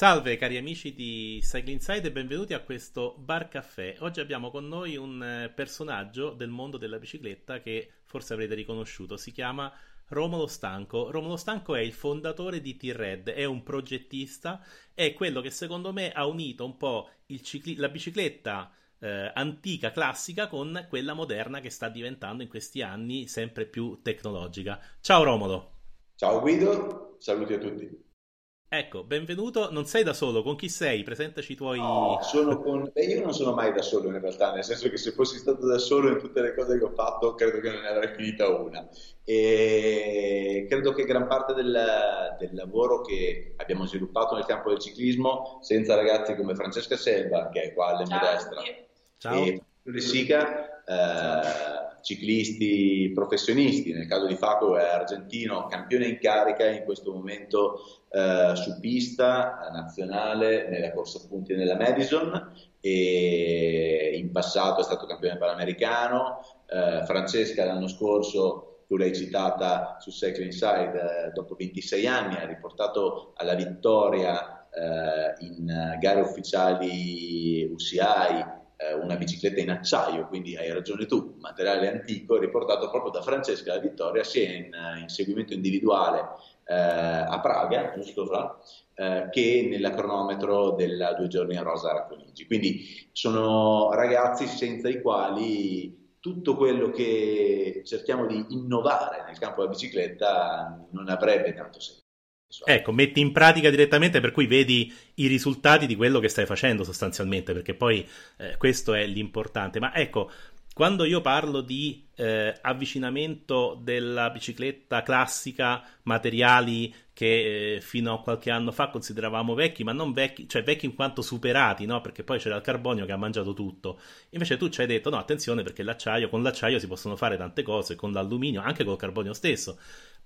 Salve cari amici di Cycle Inside e benvenuti a questo bar caffè. Oggi abbiamo con noi un eh, personaggio del mondo della bicicletta che forse avrete riconosciuto, si chiama Romolo Stanco. Romolo Stanco è il fondatore di T-Red, è un progettista, è quello che secondo me ha unito un po' cicli- la bicicletta eh, antica, classica, con quella moderna che sta diventando in questi anni sempre più tecnologica. Ciao Romolo. Ciao Guido, saluti a tutti. Ecco, benvenuto. Non sei da solo, con chi sei? Presentaci i tuoi. No, sono con... Beh, io non sono mai da solo in realtà, nel senso che se fossi stato da solo in tutte le cose che ho fatto, credo che non ne avrei finita una. E credo che gran parte del, del lavoro che abbiamo sviluppato nel campo del ciclismo, senza ragazzi come Francesca Selva, che è qua alla mia destra, Ciao. e Sica, eh, ciclisti professionisti, nel caso di Faco è argentino, campione in carica in questo momento eh, su pista nazionale nella corsa punti nella Madison e in passato è stato campione panamericano, eh, Francesca l'anno scorso tu l'hai citata su Cycle Inside, eh, dopo 26 anni ha riportato alla vittoria eh, in gare ufficiali UCI eh, una bicicletta in acciaio, quindi hai ragione tu, materiale antico, riportato proprio da Francesca alla vittoria sia in, in seguimento individuale eh, a Praga, giusto Fra? Eh, che nella cronometro della due giorni a Rosa Racconigi. Quindi sono ragazzi senza i quali tutto quello che cerchiamo di innovare nel campo della bicicletta non avrebbe tanto senso. Ecco, metti in pratica direttamente per cui vedi i risultati di quello che stai facendo sostanzialmente, perché poi eh, questo è l'importante. Ma ecco, quando io parlo di eh, avvicinamento della bicicletta classica, materiali che eh, fino a qualche anno fa consideravamo vecchi, ma non vecchi, cioè vecchi in quanto superati, no? Perché poi c'era il carbonio che ha mangiato tutto. Invece tu ci hai detto no, attenzione perché l'acciaio, con l'acciaio si possono fare tante cose, con l'alluminio, anche col carbonio stesso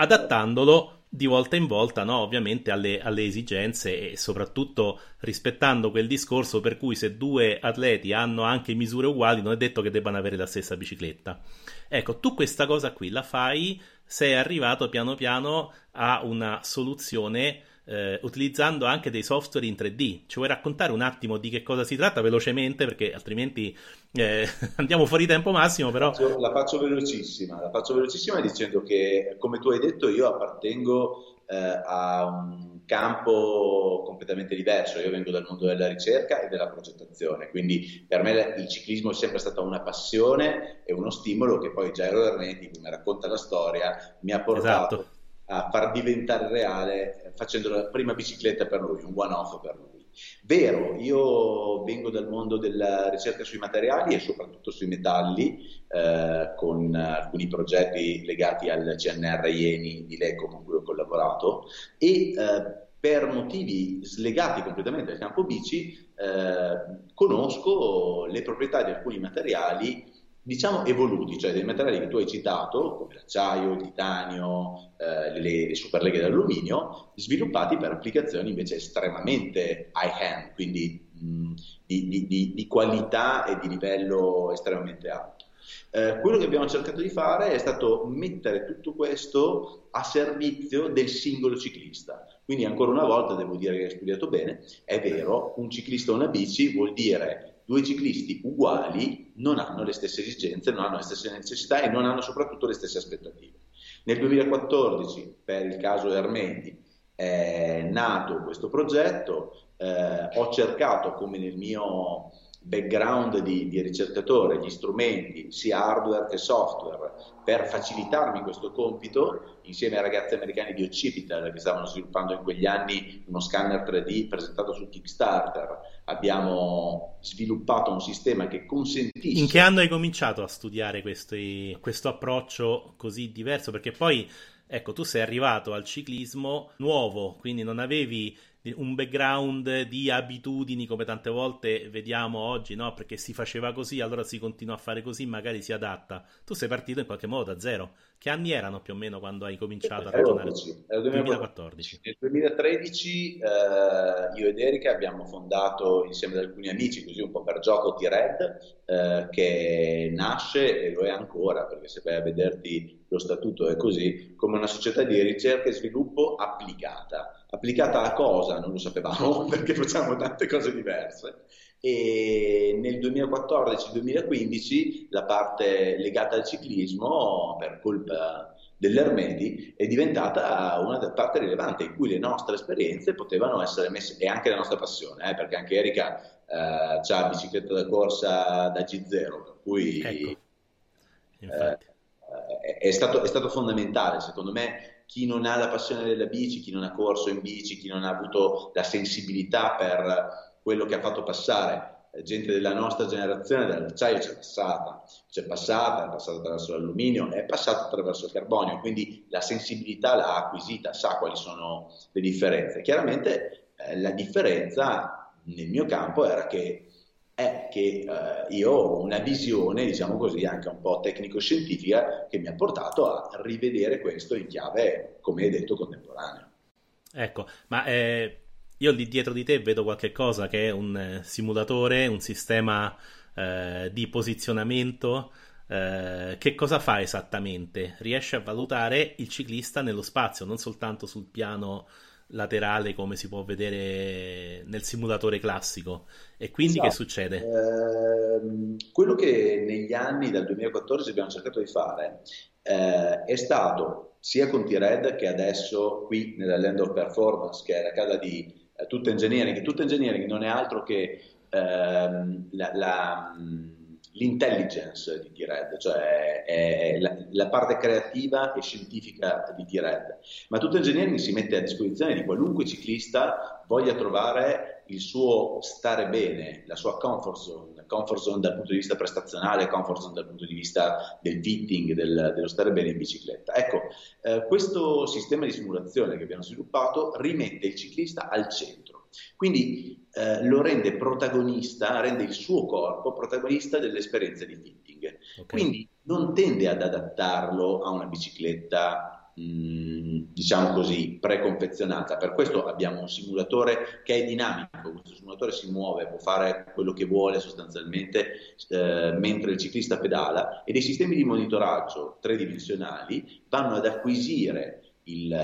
adattandolo di volta in volta, no? ovviamente alle, alle, esigenze e soprattutto rispettando quel discorso per cui se due atleti hanno anche misure uguali non è detto che debbano avere la stessa bicicletta. Ecco, tu questa cosa qui la fai, sei arrivato piano piano a una soluzione eh, utilizzando anche dei software in 3D. Ci vuoi raccontare un attimo di che cosa si tratta velocemente? Perché altrimenti eh, andiamo fuori tempo massimo però... La faccio, la faccio, velocissima, la faccio velocissima dicendo che come tu hai detto io appartengo eh, a un campo completamente diverso, io vengo dal mondo della ricerca e della progettazione, quindi per me il ciclismo è sempre stata una passione e uno stimolo che poi Jairo Ernetti, come racconta la storia, mi ha portato esatto a far diventare reale eh, facendo la prima bicicletta per lui, un one-off per lui. Vero, io vengo dal mondo della ricerca sui materiali e soprattutto sui metalli, eh, con alcuni progetti legati al CNR Ieni di Lecco con cui ho collaborato e eh, per motivi slegati completamente dal campo bici eh, conosco le proprietà di alcuni materiali diciamo evoluti, cioè dei materiali che tu hai citato, come l'acciaio, il titanio, eh, le, le superleghe d'alluminio, sviluppati per applicazioni invece estremamente high-end, quindi mh, di, di, di, di, qualità e di livello estremamente alto. Eh, quello che abbiamo cercato di fare è stato mettere tutto questo a servizio del singolo ciclista. Quindi ancora una volta devo dire che hai studiato bene, è vero, un ciclista o una bici vuol dire due ciclisti uguali non hanno le stesse esigenze, non hanno le stesse necessità e non hanno soprattutto le stesse aspettative. Nel 2014, per il caso Ermenti, è nato questo progetto, eh, ho cercato come nel mio background di, di, ricercatore, gli strumenti sia hardware che software per facilitarmi questo compito insieme ai ragazzi americani di Occipital che stavano sviluppando in quegli anni uno scanner 3D presentato su Kickstarter. Abbiamo sviluppato un sistema che consentisce in che anno hai cominciato a studiare questi, questo approccio così diverso? Perché poi ecco tu sei arrivato al ciclismo nuovo quindi non avevi un background di abitudini come tante volte vediamo oggi, no? Perché si faceva così, allora si continua a fare così, magari si adatta. Tu sei partito in qualche modo da zero. Che anni erano più o meno quando hai cominciato a ragionare? Era 2014. Nel 2013 eh, io ed Erika abbiamo fondato insieme ad alcuni amici, così un po' per gioco, T-Red, eh, che nasce e lo è ancora, perché se vai a vederti lo statuto è così, come una società di ricerca e sviluppo applicata Applicata a cosa? Non lo sapevamo perché facciamo tante cose diverse e nel 2014-2015 la parte legata al ciclismo per colpa dell'Ermedi è diventata una parte rilevante in cui le nostre esperienze potevano essere messe e anche la nostra passione eh, perché anche Erika eh, ha bicicletta da corsa da G0 per cui ecco. eh, è, stato, è stato fondamentale secondo me chi non ha la passione della bici, chi non ha corso in bici, chi non ha avuto la sensibilità per quello che ha fatto passare gente della nostra generazione dall'acciaio c'è passata, c'è passata, è passata attraverso l'alluminio, è passata attraverso il carbonio, quindi la sensibilità l'ha acquisita, sa quali sono le differenze. Chiaramente eh, la differenza nel mio campo era che è che eh, io ho una visione, diciamo così, anche un po' tecnico-scientifica che mi ha portato a rivedere questo in chiave, come hai detto, contemporanea. Ecco, ma eh, io lì dietro di te vedo qualche cosa che è un eh, simulatore, un sistema eh, di posizionamento. Eh, che cosa fa esattamente? Riesce a valutare il ciclista nello spazio, non soltanto sul piano laterale come si può vedere nel simulatore classico. E quindi esatto. che succede? Eh, quello che negli anni dal 2014 abbiamo cercato di fare eh, è stato sia con T-Red che adesso qui nella Land of Performance, che è la casa di eh, tutta engineering. Tutta engineering non è altro che ehm, la, la, l'intelligence di T-Red, cioè è la, la, parte creativa e scientifica di T-Red. Ma tutta engineering si mette a disposizione di qualunque ciclista voglia trovare il suo stare bene, la sua comfort zone, comfort zone dal punto di vista prestazionale, comfort zone dal punto di vista del fitting, del, dello stare bene in bicicletta. Ecco, eh, questo sistema di simulazione che abbiamo sviluppato rimette il ciclista al centro. Quindi eh, lo rende protagonista, rende il suo corpo protagonista dell'esperienza di fitting. Okay. Quindi non tende ad adattarlo a una bicicletta diciamo così, preconfezionata. Per questo abbiamo un simulatore che è dinamico, questo simulatore si muove, può fare quello che vuole sostanzialmente eh, mentre il ciclista pedala e dei sistemi di monitoraggio tridimensionali vanno ad acquisire il,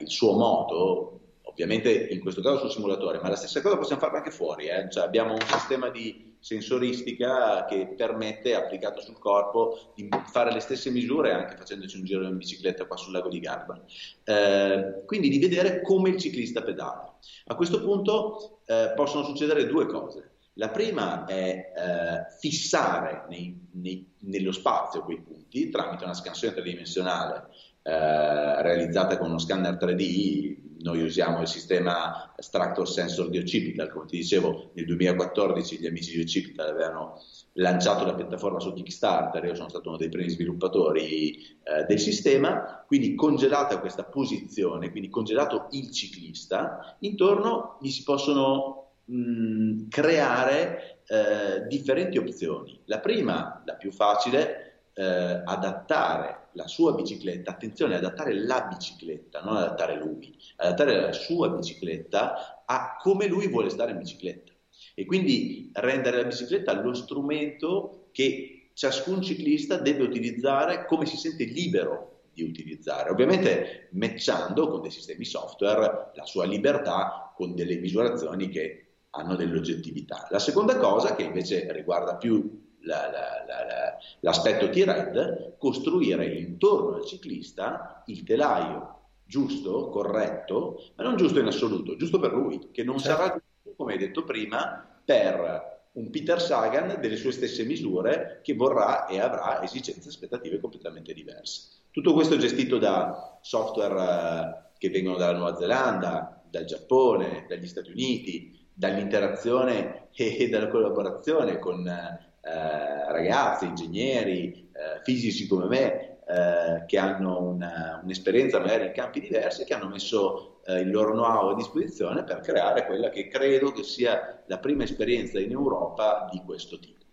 il suo moto ovviamente in questo caso sul simulatore, ma la stessa cosa possiamo farla anche fuori, eh? cioè abbiamo un sistema di sensoristica che permette, applicato sul corpo, di fare le stesse misure anche facendoci un giro in bicicletta qua sul lago di Garda. Eh, quindi di vedere come il ciclista pedala. A questo punto eh, possono succedere due cose. La prima è eh, fissare nei, nei, nello spazio quei punti tramite una scansione tridimensionale eh, realizzata con uno scanner 3D noi usiamo il sistema Structor Sensor di Occipital, come ti dicevo nel 2014 gli amici di Occipital avevano lanciato la piattaforma su Kickstarter, io sono stato uno dei primi sviluppatori eh, del sistema, quindi congelata questa posizione, quindi congelato il ciclista, intorno gli si possono mh, creare eh, differenti opzioni. La prima, la più facile, eh, adattare la sua bicicletta, attenzione, adattare la bicicletta, non adattare lui, adattare la sua bicicletta a come lui vuole stare in bicicletta e quindi rendere la bicicletta lo strumento che ciascun ciclista deve utilizzare come si sente libero di utilizzare, ovviamente matchando con dei sistemi software la sua libertà con delle misurazioni che hanno dell'oggettività. La seconda cosa, che invece riguarda più la, la, la, l'aspetto T-Red, costruire intorno al ciclista il telaio giusto, corretto, ma non giusto in assoluto, giusto per lui, che non certo. sarà giusto, come hai detto prima, per un Peter Sagan delle sue stesse misure che vorrà e avrà esigenze e aspettative completamente diverse. Tutto questo è gestito da software eh, che vengono dalla Nuova Zelanda, dal Giappone, dagli Stati Uniti, dall'interazione e dalla collaborazione con eh, ragazzi, ingegneri, eh, fisici come me, eh, che hanno una, un'esperienza magari in campi diversi, che hanno messo eh, il loro know-how a disposizione per creare quella che credo che sia la prima esperienza in Europa di questo tipo.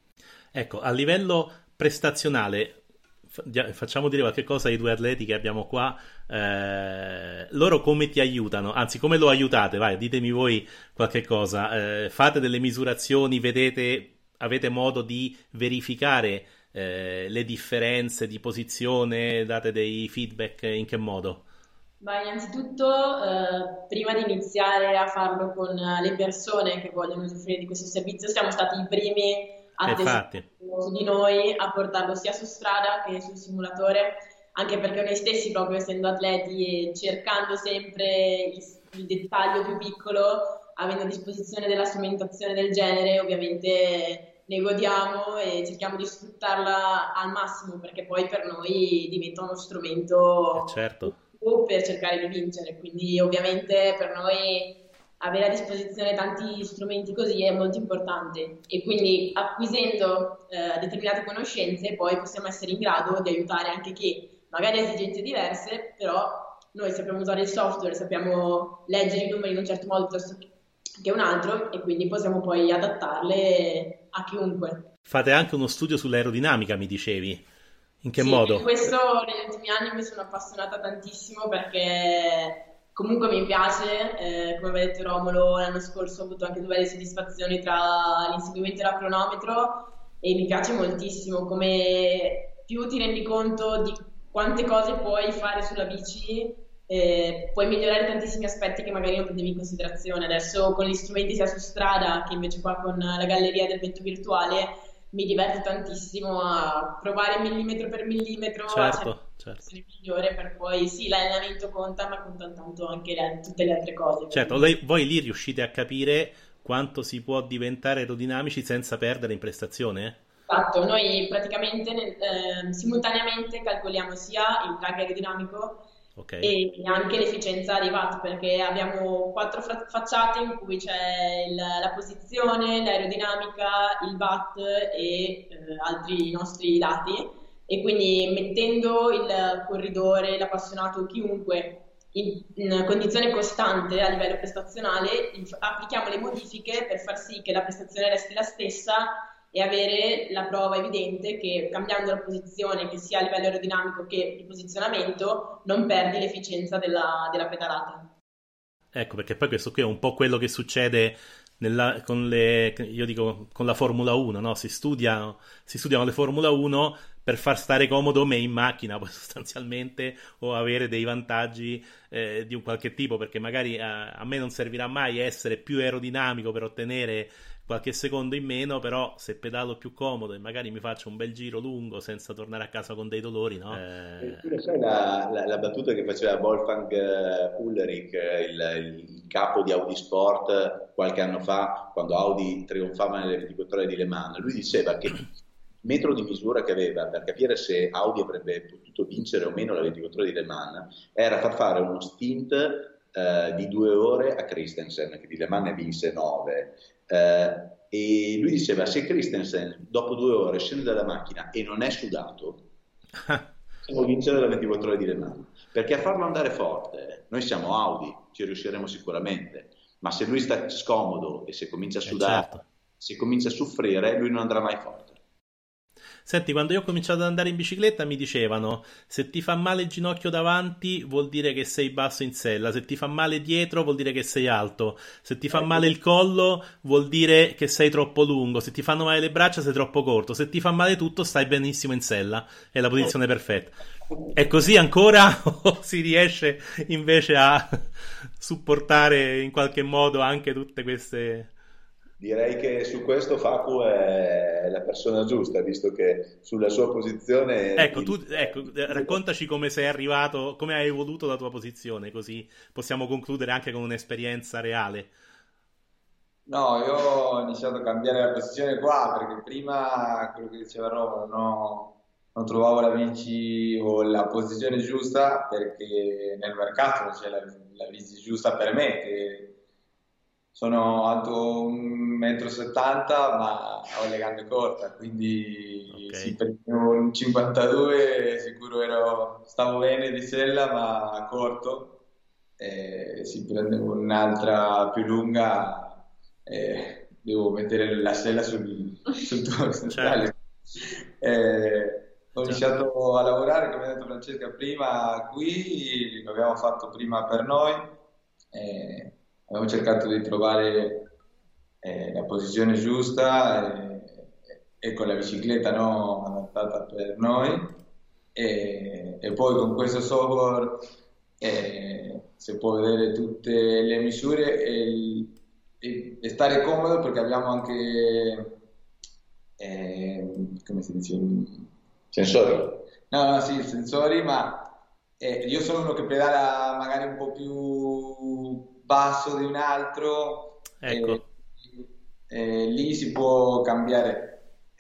Ecco, a livello prestazionale, facciamo dire qualche cosa ai due atleti che abbiamo qua. Eh, loro come ti aiutano? Anzi, come lo aiutate? Vai, ditemi voi qualche cosa. Eh, fate delle misurazioni, vedete avete modo di verificare eh, le differenze di posizione, date dei feedback in che modo? Ma innanzitutto, eh, prima di iniziare a farlo con le persone che vogliono usufruire di questo servizio, siamo stati i primi a testare su di noi, a portarlo sia su strada che sul simulatore, anche perché noi stessi, proprio essendo atleti e cercando sempre il, il dettaglio più piccolo, avendo a disposizione della strumentazione del genere, ovviamente ne godiamo e cerchiamo di sfruttarla al massimo perché poi per noi diventa uno strumento eh certo. per cercare di vincere, quindi ovviamente per noi avere a disposizione tanti strumenti così è molto importante e quindi acquisendo eh, determinate conoscenze poi possiamo essere in grado di aiutare anche chi magari ha esigenze diverse, però noi sappiamo usare il software, sappiamo leggere i numeri in un certo modo piuttosto che un altro e quindi possiamo poi adattarle a chiunque. Fate anche uno studio sull'aerodinamica, mi dicevi. In che sì, modo? Questo negli ultimi anni mi sono appassionata tantissimo perché comunque mi piace, eh, come aveva detto Romolo, l'anno scorso ho avuto anche due belle soddisfazioni tra l'inseguimento e la cronometro e mi piace moltissimo come più ti rendi conto di quante cose puoi fare sulla bici, eh, puoi migliorare tantissimi aspetti che magari non prendevi in considerazione. Adesso con gli strumenti sia su strada che invece qua con la galleria del vento virtuale mi diverto tantissimo a provare millimetro per millimetro certo, a certo. migliore per poi sì l'allenamento conta ma contano tanto anche le, tutte le altre cose certo lei, voi lì riuscite a capire quanto si può diventare aerodinamici senza perdere in prestazione? Esatto, noi praticamente eh, simultaneamente calcoliamo sia il drag aerodinamico Okay. e anche l'efficienza dei watt perché abbiamo quattro facciate in cui c'è il, la posizione, l'aerodinamica, il watt e eh, altri nostri dati e quindi mettendo il corridore, l'appassionato, chiunque in, in condizione costante a livello prestazionale applichiamo le modifiche per far sì che la prestazione resti la stessa e avere la prova evidente che cambiando la posizione, che sia a livello aerodinamico che di posizionamento, non perdi l'efficienza della, della pedalata. Ecco, perché poi questo qui è un po' quello che succede nella, con, le, dico, con la Formula 1, no? si, studiano, si studiano le Formula 1 per far stare comodo me in macchina, sostanzialmente, o avere dei vantaggi eh, di un qualche tipo, perché magari a, a, me non servirà mai essere più aerodinamico per ottenere qualche secondo in meno, però se pedalo più comodo e magari mi faccio un bel giro lungo senza tornare a casa con dei dolori, no? Eh... La, la, la, battuta che faceva Wolfgang eh, Ulrich, eh, il, il, capo di Audi Sport, qualche anno fa, quando Audi trionfava nelle 24 ore di Le Mans, lui diceva che metro di misura che aveva per capire se Audi avrebbe potuto vincere o meno la 24 ore di Le Mans era far fare uno stint eh, di due ore a Christensen, che di Le Mans ne vinse nove. Eh, e lui diceva: Se Christensen dopo due ore scende dalla macchina e non è sudato, può vincere la 24 ore di Le Mans. Perché a farlo andare forte, noi siamo Audi, ci riusciremo sicuramente, ma se lui sta scomodo e se comincia a eh, sudare, certo. se comincia a soffrire, lui non andrà mai forte. Senti, quando io ho cominciato ad andare in bicicletta mi dicevano se ti fa male il ginocchio davanti vuol dire che sei basso in sella, se ti fa male dietro vuol dire che sei alto, se ti fa male il collo vuol dire che sei troppo lungo, se ti fanno male le braccia sei troppo corto, se ti fa male tutto stai benissimo in sella, è la posizione perfetta. È così ancora o si riesce invece a supportare in qualche modo anche tutte queste Direi che su questo Facu è la persona giusta, visto che sulla sua posizione... Ecco, tu, ecco, raccontaci come sei arrivato, come hai evoluto la tua posizione, così possiamo concludere anche con un'esperienza reale. No, io ho iniziato a cambiare la posizione qua, perché prima, quello che diceva Roma, no, non trovavo la bici o la posizione giusta, perché nel mercato non c'è la, la bici giusta per me, che sono alto 1,70 m ma ho le gambe corte, quindi okay. sì, per un 52 sicuro ero, stavo bene di sella ma corto, e si prendevo un'altra più lunga e devo mettere la sella sul, sul tuo certo. eh, ho iniziato a lavorare, come ha detto Francesca prima, qui l'abbiamo fatto prima per noi. Eh, abbiamo cercato di trovare eh, la posizione giusta e, e, con la bicicletta no, adattata per noi e, e, poi con questo software eh, si può vedere tutte le misure e, e, e stare comodo perché abbiamo anche, eh, come si dice? Sensori. No, no, sì, sensori, ma eh, io sono uno che pedala magari un po' più basso di un altro. Ecco. E, lì si può cambiare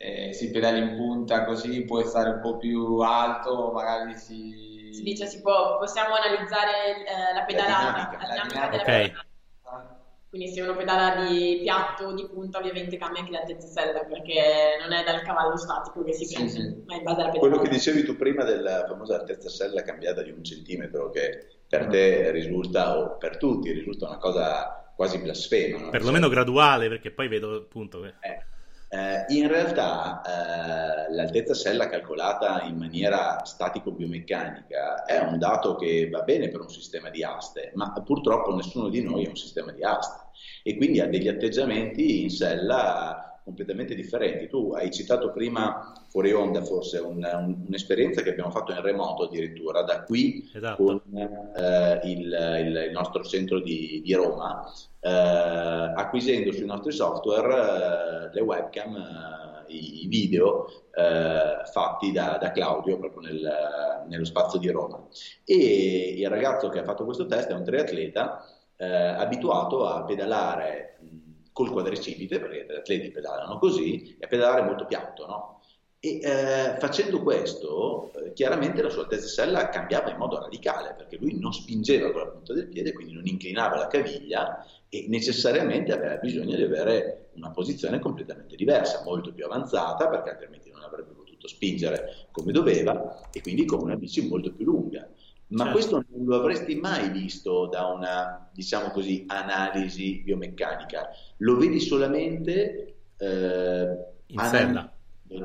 eh, si pedala in punta così puoi stare un po' più alto, magari si... Si dice, si può, possiamo analizzare eh, la pedalata, la dinamica, la dinamica della okay. pedalata. Quindi se uno pedala di piatto o di punta ovviamente cambia anche l'altezza sella perché non è dal cavallo statico che si sì, prende, sì. ma in base alla pedalata. Quello che dicevi tu prima della famosa altezza sella cambiata di un centimetro che per te risulta, o per tutti risulta una cosa quasi blasfema. No? Perlomeno cioè, graduale perché poi vedo appunto... Che... Eh eh, in realtà eh, l'altezza sella calcolata in maniera statico-biomeccanica è un dato che va bene per un sistema di aste, ma purtroppo nessuno di noi ha un sistema di aste e quindi ha degli atteggiamenti in sella completamente differenti. Tu hai citato prima fuori onda forse un, un, un'esperienza che abbiamo fatto in remoto addirittura da qui esatto. con eh, il, il, il, nostro centro di, di Roma eh, acquisendo sui nostri software eh, le webcam, eh, i, i, video eh, fatti da, da, Claudio proprio nel, nello spazio di Roma. E il ragazzo che ha fatto questo test è un triatleta eh, abituato a pedalare col quadricipite, perché gli atleti pedalano così, e a pedalare molto piatto, no? E eh, facendo questo, eh, chiaramente la sua altezza sella cambiava in modo radicale perché lui non spingeva con la punta del piede, quindi non inclinava la caviglia e necessariamente aveva bisogno di avere una posizione completamente diversa, molto più avanzata, perché altrimenti non avrebbe potuto spingere come doveva e quindi con una bici molto più lunga. Ma certo. questo non lo avresti mai visto da una, diciamo così, analisi biomeccanica. Lo vedi solamente eh, in sella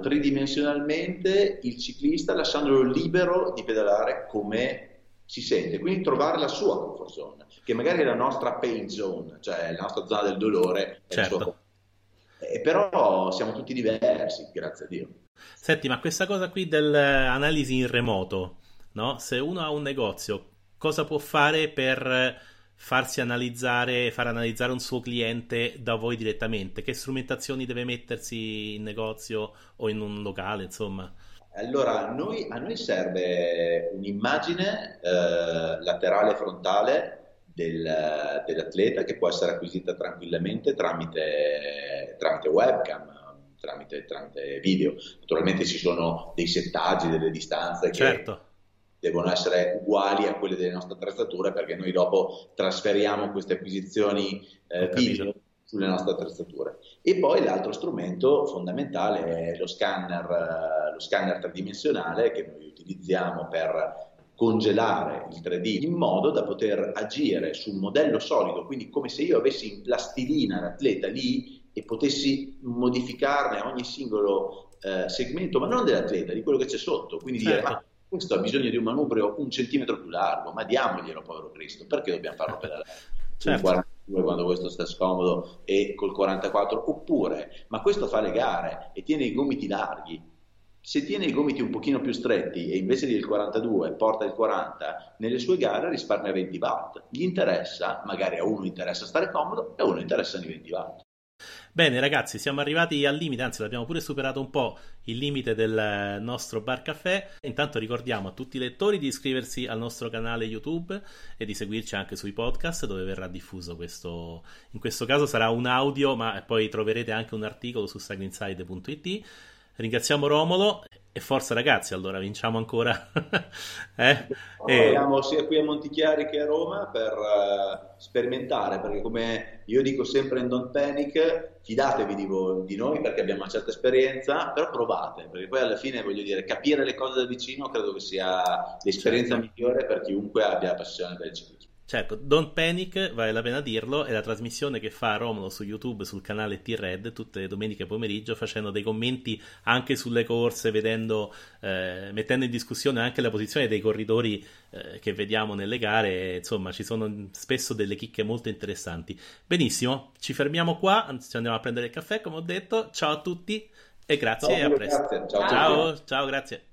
tridimensionalmente il ciclista lasciandolo libero di pedalare come si sente, quindi trovare la sua comfort zone, che magari è la nostra pain zone, cioè la nostra zona del dolore. Certo. Eh, però siamo tutti diversi, grazie a Dio. Senti, ma questa cosa qui dell'analisi in remoto, no? Se uno ha un negozio, cosa può fare per farsi analizzare, far analizzare un suo cliente da voi direttamente? Che strumentazioni deve mettersi in negozio o in un locale, insomma? Allora, noi, a noi serve un'immagine eh, laterale frontale del, dell'atleta che può essere acquisita tranquillamente tramite, tramite webcam, tramite, tramite, video. Naturalmente ci sono dei settaggi, delle distanze che certo devono essere uguali a quelle delle nostre attrezzature perché noi dopo trasferiamo queste acquisizioni eh, video sulle nostre attrezzature. E poi l'altro strumento fondamentale è lo scanner, eh, lo scanner tridimensionale che noi utilizziamo per congelare il 3D in modo da poter agire su un modello solido, quindi come se io avessi in plastilina l'atleta lì e potessi modificarne ogni singolo eh, segmento, ma non dell'atleta, di quello che c'è sotto, quindi certo. dire ma questo ha bisogno di un manubrio un centimetro più largo, ma diamoglielo, povero Cristo, perché dobbiamo farlo pedalare? Certo. 42 quando questo sta scomodo e col 44, oppure, ma questo fa le gare e tiene i gomiti larghi. Se tiene i gomiti un pochino più stretti e invece del 42 porta il 40, nelle sue gare risparmia 20 watt. Gli interessa, magari a uno interessa stare comodo e a uno interessano i 20 watt. Bene ragazzi, siamo arrivati al limite, anzi l'abbiamo pure superato un po' il limite del nostro bar caffè. Intanto ricordiamo a tutti i lettori di iscriversi al nostro canale YouTube e di seguirci anche sui podcast dove verrà diffuso questo. In questo caso sarà un audio, ma poi troverete anche un articolo su cyclingside.it. Ringraziamo Romolo e forza ragazzi, allora vinciamo ancora. eh? e... sia qui a Montichiari che a Roma per uh, sperimentare, perché come io dico sempre in Don't Panic, fidatevi di, voi, di, noi perché abbiamo una certa esperienza, però provate, perché poi alla fine voglio dire, capire le cose da vicino credo che sia l'esperienza certo. migliore per chiunque abbia passione per il ciclismo. Certo, Don't Panic, vale la pena dirlo, è la trasmissione che fa Romolo su YouTube sul canale T-Red tutte le domeniche pomeriggio facendo dei commenti anche sulle corse, vedendo, eh, mettendo in discussione anche la posizione dei corridori eh, che vediamo nelle gare, insomma ci sono spesso delle chicche molto interessanti. Benissimo, ci fermiamo qua, ci andiamo a prendere il caffè come ho detto, ciao a tutti e grazie ciao, e a presto. Grazie. Ciao, ciao, ciao grazie.